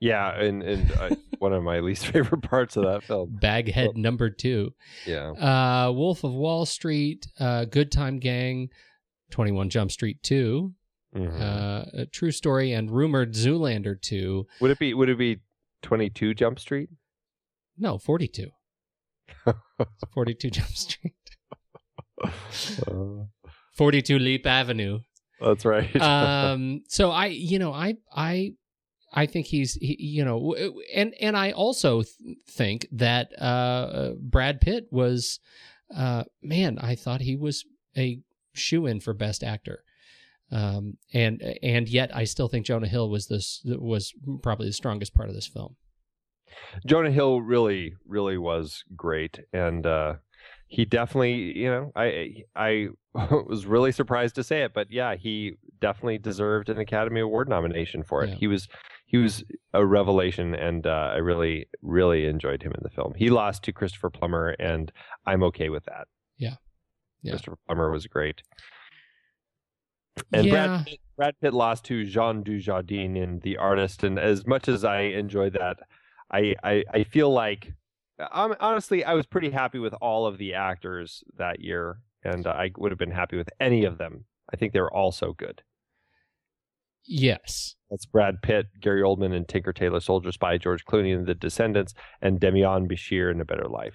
yeah, and and uh, one of my least favorite parts of that film. Baghead number two, Yeah, uh, Wolf of Wall Street, uh, Good Time Gang, Twenty One Jump Street two, Mhm. uh, a True Story, and rumored Zoolander two. would it be would it be Twenty Two Jump Street? No, forty two. Forty two Jump Street, Uh, forty two Leap Avenue. that's right. um so i you know i i i think he's he, you know and and i also th- think that uh brad pitt was uh man i thought he was a shoe in for best actor um and and yet i still think jonah hill was this was probably the strongest part of this film Jonah Hill really, really was great, and uh, he definitely, you know, I I was really surprised to say it, but yeah, he definitely deserved an Academy Award nomination for it. Yeah. He was he was a revelation, and uh, I really really enjoyed him in the film. He lost to Christopher Plummer, and I'm okay with that. Yeah. Yeah. Christopher Plummer was great. And yeah. Brad, Pitt, Brad Pitt lost to Jean Dujardin in The Artist, and as much as I enjoyed that, I I, I feel like um, honestly I was pretty happy with all of the actors that year, and I would have been happy with any of them. I think they were all so good. yes. That's Brad Pitt, Gary Oldman, and Tinker Tailor Soldier Spy, George Clooney in The Descendants, and Demian Bichir in A Better Life.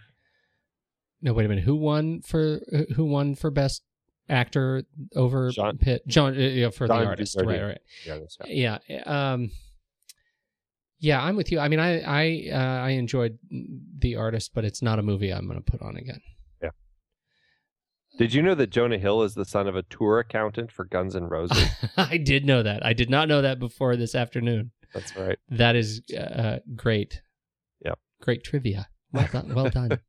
No, wait a minute. Who won for who won for best actor over John- Pitt? John, uh, yeah, for John the artist. Right, right. Yeah, that's right. Yeah. Um, yeah, I'm with you. I mean, I I uh, I enjoyed the artist, but it's not a movie I'm going to put on again. Yeah. Did you know that Jonah Hill is the son of a tour accountant for Guns N' Roses? I did know that. I did not know that before this afternoon. That's right. That is uh, great. Yep. Great trivia. Well done. Well done.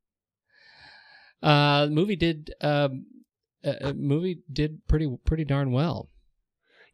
uh, movie did um, uh, uh, movie did pretty pretty darn well.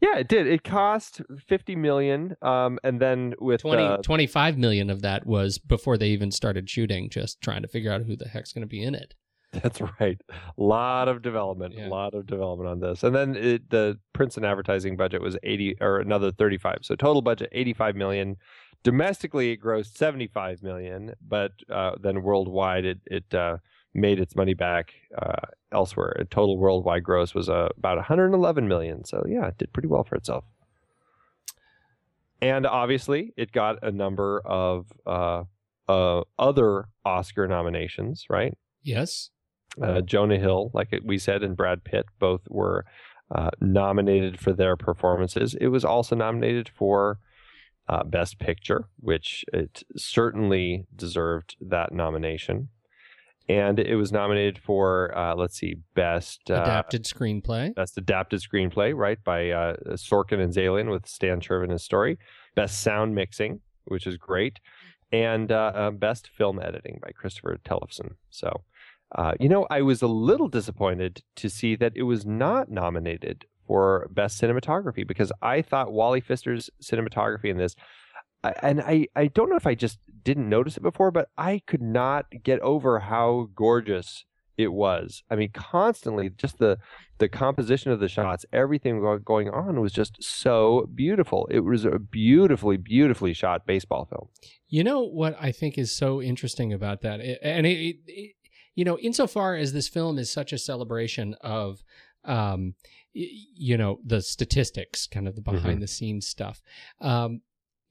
Yeah, it did. It cost fifty million, um, and then with 20, uh, 25 million of that was before they even started shooting, just trying to figure out who the heck's going to be in it. That's right. A lot of development, Yeah. a lot of development on this. And then it, the print and advertising budget was 80 or another 35. So total budget 85 million. Domestically it grossed 75 million, but uh, then worldwide it it uh, made its money back uh, elsewhere. A total worldwide gross was uh, about 111 million. So yeah, it did pretty well for itself. And obviously, it got a number of uh, uh, other Oscar nominations, right? Yes. uh, Jonah Hill, like we said, and Brad Pitt both were uh, nominated for their performances. It was also nominated for uh, Best Picture, which it certainly deserved that nomination. And it was nominated for, uh, let's see, Best uh, Adapted screenplay. Best Adapted Screenplay, right, by uh, Sorkin and Zaillian with Stan Chervin's story. Best Sound Mixing, which is great. And uh, uh, Best Film Editing by Christopher Tellefsen. So, uh, you know, I was a little disappointed to see that it was not nominated for Best Cinematography because I thought Wally Pfister's cinematography in this, and I, I don't know if I just didn't notice it before, but I could not get over how gorgeous it was. I mean, constantly, just the the composition of the shots, everything going on was just so beautiful. It was a beautifully, beautifully shot baseball film. You know what I think is so interesting about that, It- and it, it, it you know, insofar as this film is such a celebration of, um, you know, the statistics, kind of the behind the scenes stuff. Um,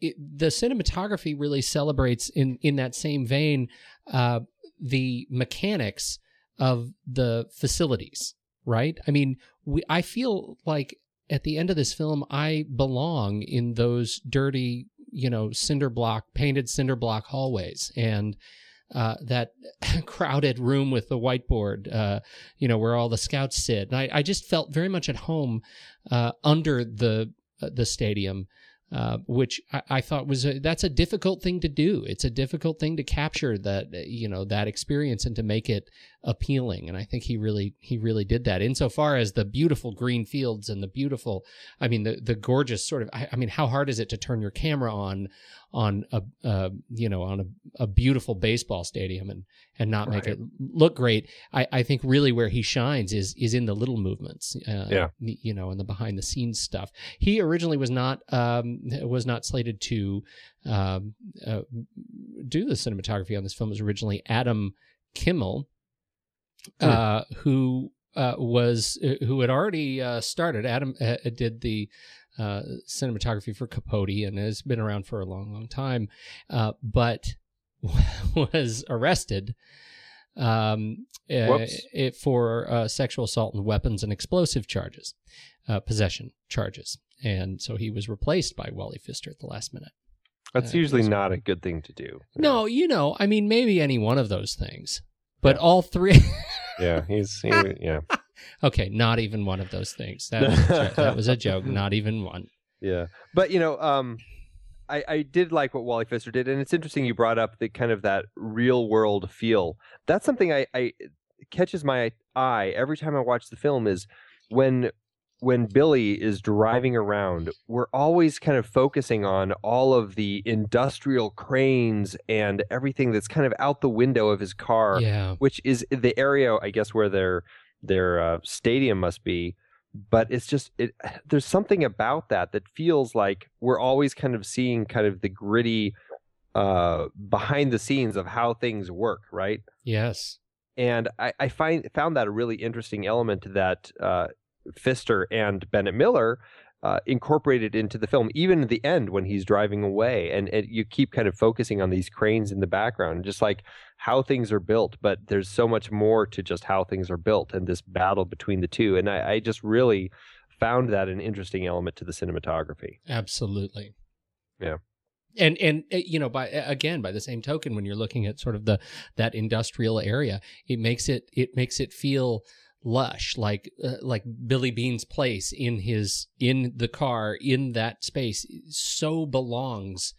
it, the cinematography really celebrates in in that same vein uh, the mechanics of the facilities. Right? I mean, we I feel like at the end of this film, I belong in those dirty, you know, cinder block, painted cinder block hallways and uh, that crowded room with the whiteboard, uh, you know, where all the scouts sit. And I, I just felt very much at home uh, under the uh, the stadium. Uh, which I, I thought was a, that's a difficult thing to do. It's a difficult thing to capture that you know that experience and to make it appealing. And I think he really he really did that. Insofar as the beautiful green fields and the beautiful, I mean the the gorgeous sort of. I, I mean, how hard is it to turn your camera on on a uh, you know on a, a beautiful baseball stadium and and not make it look great? I, I think really where he shines is is in the little movements. Uh, Yeah. you know, in the behind the scenes stuff. He originally was not um, was not slated to um, uh, do the cinematography on this film. It was originally Adam Kimmel, Uh, who uh, was uh, who had already uh, started. Adam uh, did the uh, cinematography for Capote and has been around for a long, long time, uh, but was arrested um, uh, it, for uh, sexual assault and weapons and explosive charges, uh, possession charges, and so he was replaced by Wally Pfister at the last minute. That's Uh, usually not a good thing to do. No, you know, I mean, maybe any one of those things, but all three. Yeah, he's he, yeah. okay, not even one of those things. That was a joke. that was a joke. Not even one. Yeah, but you know, um, I I did like what Wally Pfister did, and it's interesting you brought up the kind of that real world feel. That's something I, I catches my eye every time I watch the film is when when Billy is driving around, we're always kind of focusing on all of the industrial cranes and everything that's kind of out the window of his car, Yeah. which is the area, I guess, where their their uh, stadium must be. But it's just it. There's something about that that feels like we're always kind of seeing kind of the gritty uh behind the scenes of how things work right Yes. and I, I find found that a really interesting element that uh, Pfister and Bennett Miller uh, incorporated into the film, even at the end when he's driving away, and, and you keep kind of focusing on these cranes in the background, just like how things are built. But there's so much more to just how things are built, and this battle between the two, and I, I just really found that an interesting element to the cinematography. Absolutely. Yeah. And and uh, you know by again by the same token when you're looking at sort of the that industrial area it makes it it makes it feel lush like uh, like Billy Beane's place in his in the car in that space so belongs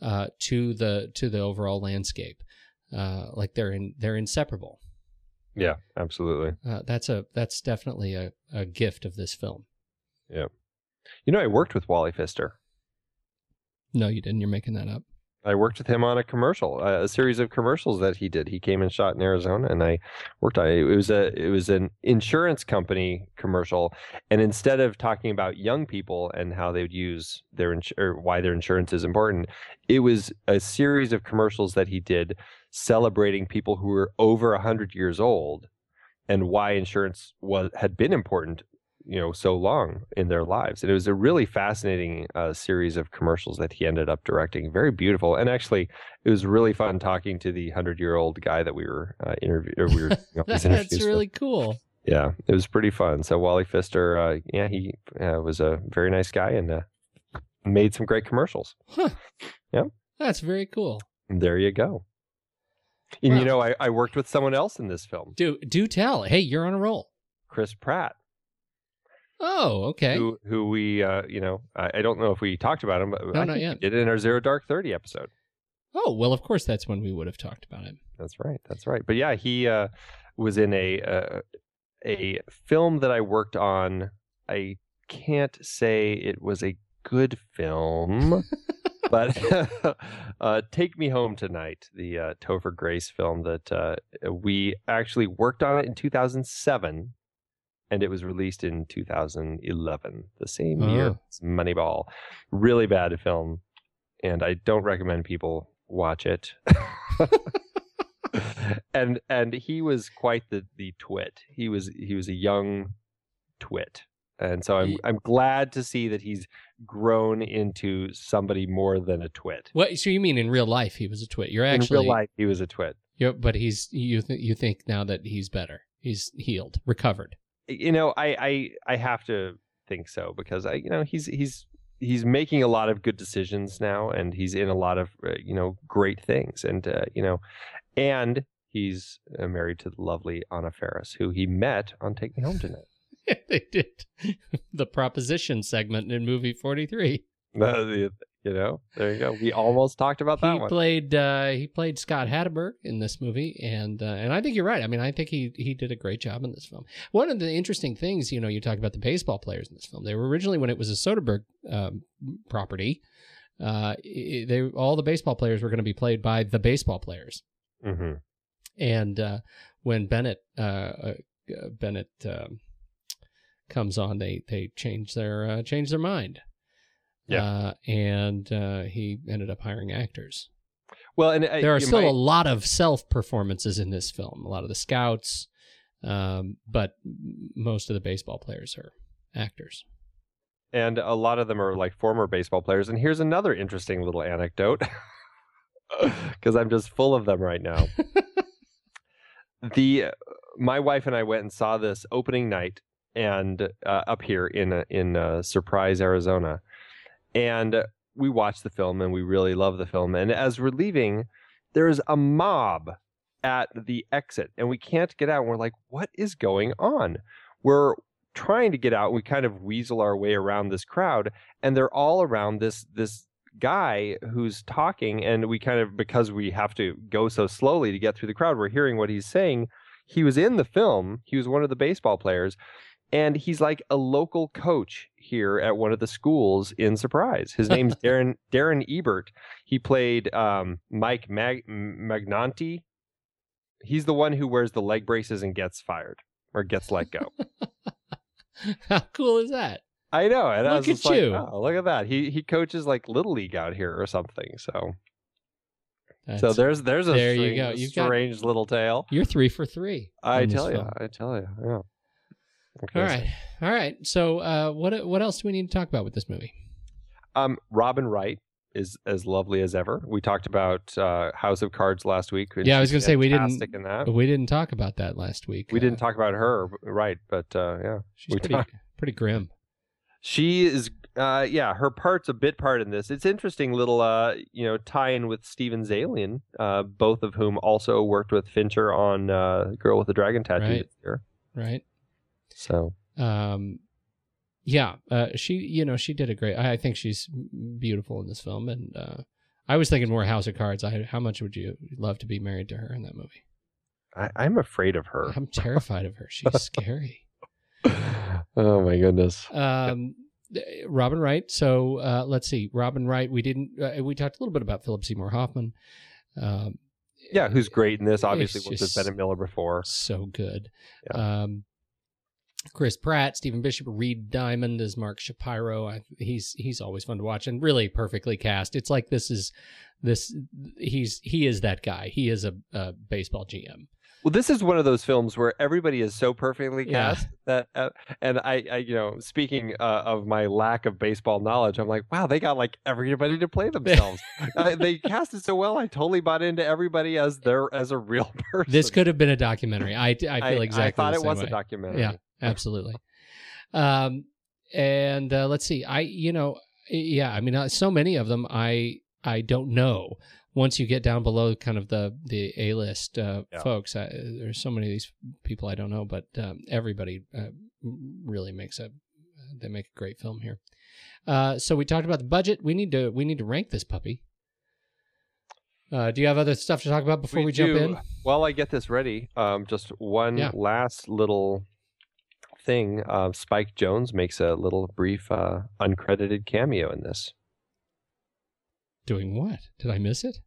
uh to the to the overall landscape. Uh like they're in they're inseparable. Yeah, absolutely. uh, that's a that's definitely a, a gift of this film. Yeah You know, I worked with Wally Pfister. no you didn't. You're making that up I worked with him on a commercial, a series of commercials that he did. He came and shot in Arizona, and I worked on it. It was a it was an insurance company commercial, and instead of talking about young people and how they would use their ins- or why their insurance is important, it was a series of commercials that he did celebrating people who were over hundred years old and why insurance was had been important you know so long in their lives. And it was a really fascinating uh, series of commercials that he ended up directing very beautiful. And actually it was really fun talking to the 100 year old guy that we were uh, interviewing we were all these that's interviews with. really cool. Yeah it was pretty fun. So wally pfister uh, yeah he uh, was a very nice guy and uh, made some great commercials. Yeah. that's very cool. And there you go. And Wow. you know I, I worked with someone else in this film. Do do tell. Hey you're on a roll. Chris pratt Oh, okay. who who we uh, you know I, I don't know if we talked about him, but No, I not yet. did it in our Zero Dark Thirty episode. Oh, well, of course, that's when we would have talked about it. That's right. That's right. But yeah, he uh, was in a uh, a film that I worked on. I can't say it was a good film, but uh, "Take Me Home Tonight," the uh, Topher Grace film that uh, we actually worked on it in 2007, and it was released in 2011, the same oh. year Oh. as Moneyball. Really bad film, and I don't recommend people watch it. and and he was quite the the twit. He was he was a young twit. And so I'm I'm glad to see that he's grown into somebody more than a twit. What? So you mean in real life he was a twit? You're actually In real life, he was a twit. you're, but he's you th- you think now that he's better, he's healed, recovered. You know, I I I have to think so because I you know he's he's he's making a lot of good decisions now, and he's in a lot of uh, you know great things, and uh, you know, and he's uh, married to the lovely Anna Faris, who he met on Take Me Home Tonight. they did the proposition segment in movie 43. Uh, the- you know, there you go. We almost talked about that he one. played uh, he played Scott Hatteberg in this movie, and uh, and I think you're right. I mean, I think he he did a great job in this film. One of the interesting things, you know, you talk about the baseball players in this film. They were originally when it was a Soderbergh um, property. Uh, they all the baseball players were going to be played by the baseball players. hmm and uh, when Bennett uh, uh, uh, Bennett um, comes on, they they change their uh, change their mind. Yeah. uh, and uh, he ended up hiring actors. Well, and uh, There are still might- a lot of self performances in this film. A lot of the scouts, um, but most of the baseball players are actors. and a lot of them are like former baseball players. And here's another interesting little anecdote because I'm just full of them right now. the my wife and I went and saw this opening night and uh, up here in uh, in uh, Surprise, Arizona, and we watched the film and we really love the film. And as we're leaving, there's a mob at the exit, and we can't get out. And we're like, "What is going on?" We're trying to get out. We kind of weasel our way around this crowd, and they're all around this this guy who's talking. And we kind of because we have to go so slowly to get through the crowd, we're hearing what he's saying. He was in the film. He was one of the baseball players, and he's like a local coach here at one of the schools in Surprise. His name's Derrin Derrin Ebert. He played um, Mike Mag- Magnante. He's the one who wears the leg braces and gets fired or gets let go. How cool is that? I know. And I Look at like, you. "Oh, look at that. He he coaches like little league out here or something. So so there's there's a there you go. You've got- strange little tale. you're three for three. I tell you, film. I tell you, yeah. All right, all right. So, uh, what what else do we need to talk about with this movie? Um, Robin Wright is as lovely as ever. We talked about uh, House of Cards last week. Yeah, I was gonna say we didn't- In that. We didn't talk about that last week. We didn't Uh, talk about her, right? But uh, yeah, She's pretty talked- pretty grim. she is. Uh, yeah, her part's a bit part in this. It's interesting little, uh, you know, tie-in with Steven Zaillian, uh, both of whom also worked with Fincher on uh, Girl with the Dragon Tattoo. Right. right? So Um, yeah, uh, she, you know, she did a great. I I think she's beautiful in this film, and uh, I was thinking more House of Cards. I, how much would you love to be married to her in that movie? I, I'm afraid of her. I'm terrified of her. She's scary. oh my goodness. Um, Robin Wright. So uh, let's see, Robin Wright. We didn't. Uh, we talked a little bit about Philip Seymour Hoffman. Um, Yeah, who's great in this? Obviously, worked with just- Bennett Miller before. so good. Um, Chris Pratt, Stephen Bishop, Reed Diamond as Mark Shapiro. I, he's he's always fun to watch and really perfectly cast. It's like this is this he's he is that guy. He is a, a baseball GM. Well, this is one of those films where everybody is so perfectly Yeah. cast that, uh, and I, I, you know, speaking uh, of my lack of baseball knowledge, I'm like, wow, they got like everybody to play themselves. uh, they it so well. I totally bought into everybody as their as a real person. This could have been a documentary. I, I feel exactly. I thought it was way. a documentary. Yeah, absolutely. Um, and uh, let's see. I you know yeah. I mean, uh, so many of them I I don't know. Once you get down below kind of the the A list uh, Yeah. folks, I, there's so many of these people I don't know, but um, everybody uh, really makes a they make a great film here. Uh, so we talked about the budget. We need to we need to rank this puppy. Uh, do you have other stuff to talk about before we, jump in? While I get this ready, um, just one Yeah. last little thing. Uh, Spike Jonze makes a little brief uh, uncredited cameo in this. Doing what? Did I miss it?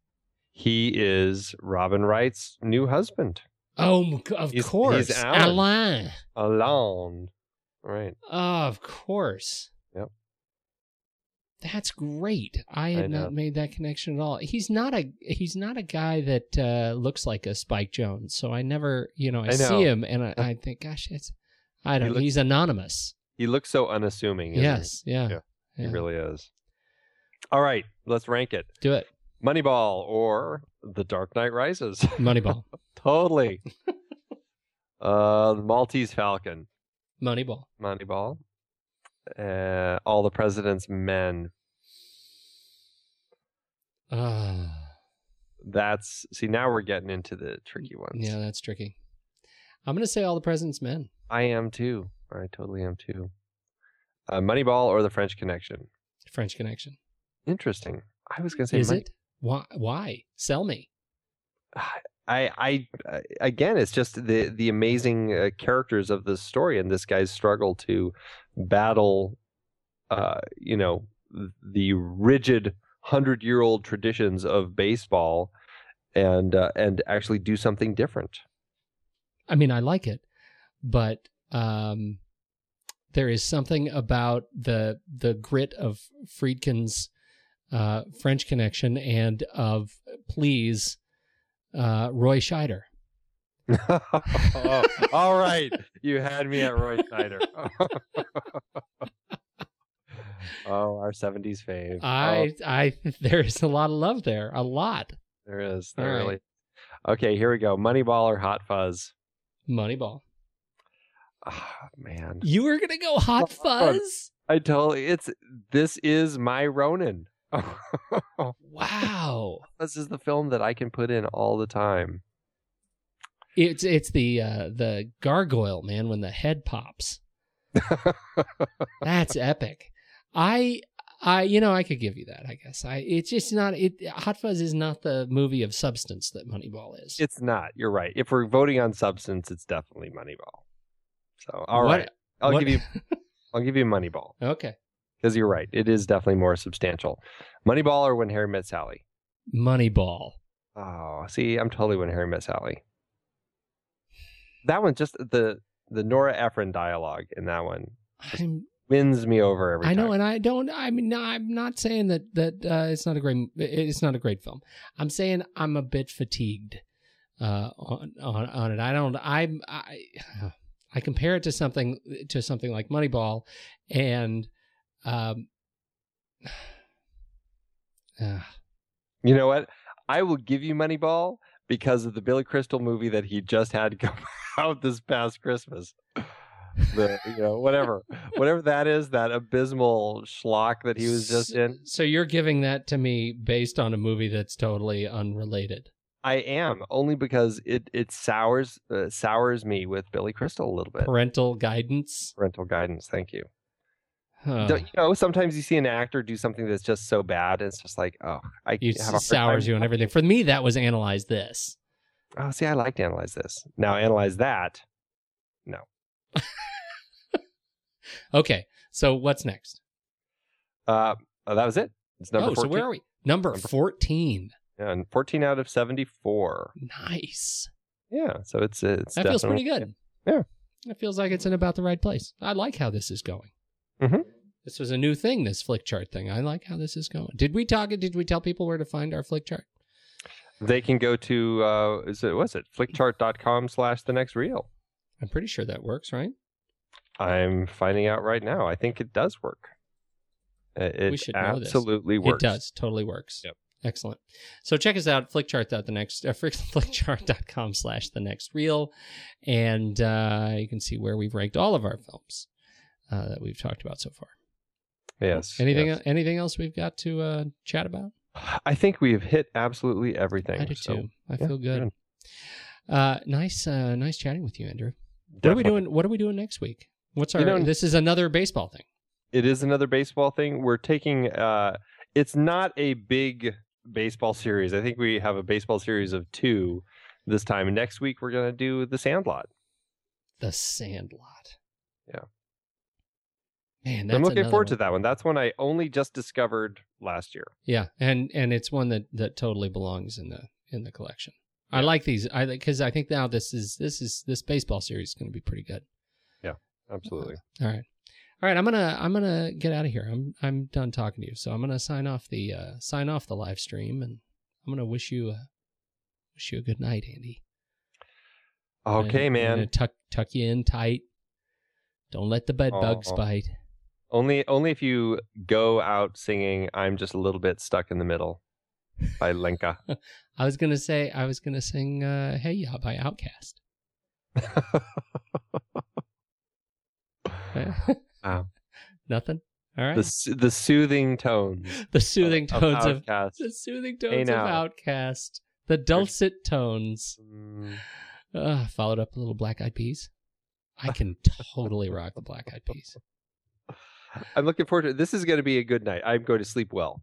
He is Robin Wright's new husband, Oh, of He's- course, he's Alan. Alain. Alone. Right. Of course. Yep. That's great. I had I not made that connection at all. He's not a he's not a guy that uh, looks like a Spike Jonze. So I never, you know, I, I know. see him and I, I think, gosh, it's I don't. looks- he's anonymous. He looks so unassuming. Yes. Yeah. Yeah, he? Yeah. He really is. All right, let's rank it. Do it. Moneyball or The Dark Knight Rises. Moneyball. totally. uh, the Maltese Falcon. Moneyball. Moneyball. Uh, All the President's Men. Ah. That's see now we're getting into the tricky ones. yeah, that's tricky. I'm gonna say all the president's men. I am too. I totally am too. Uh, Moneyball or The French Connection. French Connection. Interesting. I was gonna say Is Money- it? Why? Why? Sell me. I, I, I again, it's just the the amazing uh, characters of this story and this guy's struggle to battle, uh, you know, the rigid hundred year old traditions of baseball, and uh, and actually do something different. I mean, I like it, but um, there is something about the the grit of Friedkin's uh, French Connection and of Please uh, Roy Scheider. oh, all right, you had me at Roy Schneider. oh, our seventies fave. I Oh, I there is a lot of love there, a lot. there is. There right. Okay, here we go. Moneyball or Hot Fuzz. Moneyball. Ah, man. You were gonna go Hot Fuzz? I totally it's this is my Ronin. Wow. this is the film that I can put in all the time. It's it's the uh, the gargoyle man when the head pops. That's epic. I I you know I could give you that. I guess I it's just not it. Hot Fuzz is not the movie of substance that Moneyball is. it's not. You're right. If we're voting on substance, it's definitely Moneyball. So all what right. I'll What- give you. I'll give you Moneyball Okay. because you're right. It is definitely more substantial. Moneyball or When Harry Met Sally. Moneyball. Oh, see, I'm totally When Harry Met Sally. That one, just the the Nora Ephron dialogue in that one I'm wins me over every I time. know, and I don't. I mean, no, I'm not saying that that uh, it's not a great. It's not a great film. I'm saying I'm a bit fatigued uh, on, on on it. I don't. I'm. I I compare it to something to something like Moneyball, and um. uh, You know what? I will give you Moneyball because of the Billy Crystal movie that he just had come out this past Christmas. The you know whatever whatever that is that abysmal schlock that he was just in. So you're giving that to me based on a movie that's totally unrelated. I am only because it it sours uh, sours me with Billy Crystal a little bit. Parental guidance. Parental guidance. Thank you. Huh. You know, sometimes you see an actor do something that's just so bad, it's just like, oh, I You have sours you and everything. For me, that was analyze this. Oh, see, I like to analyze this. Now, analyze that. Okay, so what's next? Uh, oh, that was it. It's number oh, so 14. where are we? Number Number- 14. Yeah, and 14 out of 74. Nice. Yeah, so it's it's That feels pretty good. Yeah. It feels like it's in about the right place. I like how this is going. Mhm. This was a new thing, this flick chart thing. I like how this is going. Did we talk? Did we tell people where to find our flick chart? They can go to uh, is it what's it flickchart.com slash the next reel. I'm pretty sure that works, right? I'm finding out right now. I think it does work. It, We should absolutely works. It does. Totally works. Yep. Excellent. So check us out, flickchart. The next uh, flickchart.com slash the next reel. And uh, you can see where we've ranked all of our films uh, that we've talked about so far. Yes. Anything yes. anything else we've got to uh, chat about? I think we've hit absolutely everything. I do so, too. I yeah, feel good. good. Uh, nice, uh, nice chatting with you, Andrew. What are we doing? What are we doing next week? What's our? You know- this is another baseball thing. It is another baseball thing. We're taking. uh It's not a big baseball series. I think we have a baseball series of two this time. Next week we're gonna do the Sandlot. The Sandlot. Yeah. Man, that's I'm looking forward to that one. That's one I only just discovered last year. Yeah, and and it's one that that totally belongs in the in the collection. I like these. I because I think now this is this is this baseball series is going to be pretty good. Yeah, absolutely. All right, all right. I'm gonna I'm gonna get out of here. I'm I'm done talking to you. So I'm gonna sign off the uh, sign off the live stream, and I'm gonna wish you a wish you a good night, Andy. Okay, I'm man. gonna tuck tuck you in tight. Don't let the bed bugs bite. Only only if you go out singing "I'm just a little bit stuck in the middle" by Lenka. I was gonna say I was gonna sing uh, "Hey Ya" by OutKast. Wow. Nothing. All right. the the soothing tones the soothing tones of, OutKast. the soothing Hey tones of now. OutKast. The dulcet tones. Mm, Uh, followed up a little Black Eyed Peas. I can totally rock the Black Eyed Peas. I'm looking forward to it. This is going to be a good night. I'm going to sleep well.